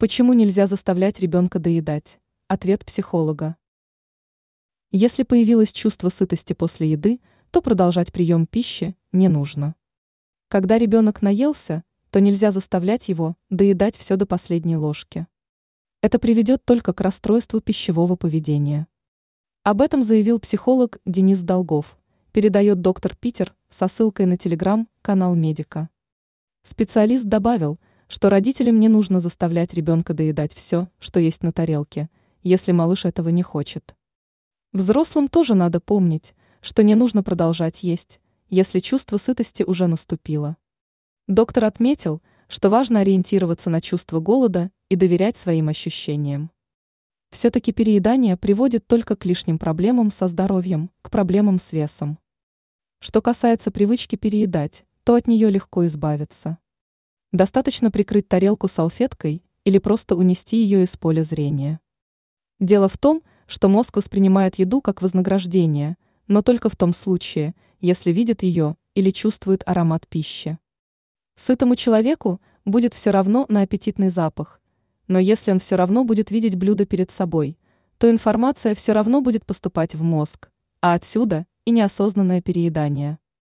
Почему нельзя заставлять ребенка доедать? Ответ психолога. Если появилось чувство сытости после еды, то продолжать прием пищи не нужно. Когда ребенок наелся, то нельзя заставлять его доедать все до последней ложки. Это приведет только к расстройству пищевого поведения. Об этом заявил психолог Денис Долгов, передает доктор Питер со ссылкой на телеграм-канал Медика. Специалист добавил, что родителям не нужно заставлять ребенка доедать все, что есть на тарелке, если малыш этого не хочет. Взрослым тоже надо помнить, что не нужно продолжать есть, если чувство сытости уже наступило. Доктор отметил, что важно ориентироваться на чувство голода и доверять своим ощущениям. Все-таки переедание приводит только к лишним проблемам со здоровьем, к проблемам с весом. Что касается привычки переедать, то от нее легко избавиться. Достаточно прикрыть тарелку салфеткой или просто унести ее из поля зрения. Дело в том, что мозг воспринимает еду как вознаграждение, но только в том случае, если видит ее или чувствует аромат пищи. Сытому человеку будет все равно на аппетитный запах, но если он все равно будет видеть блюдо перед собой, то информация все равно будет поступать в мозг, а отсюда и неосознанное переедание.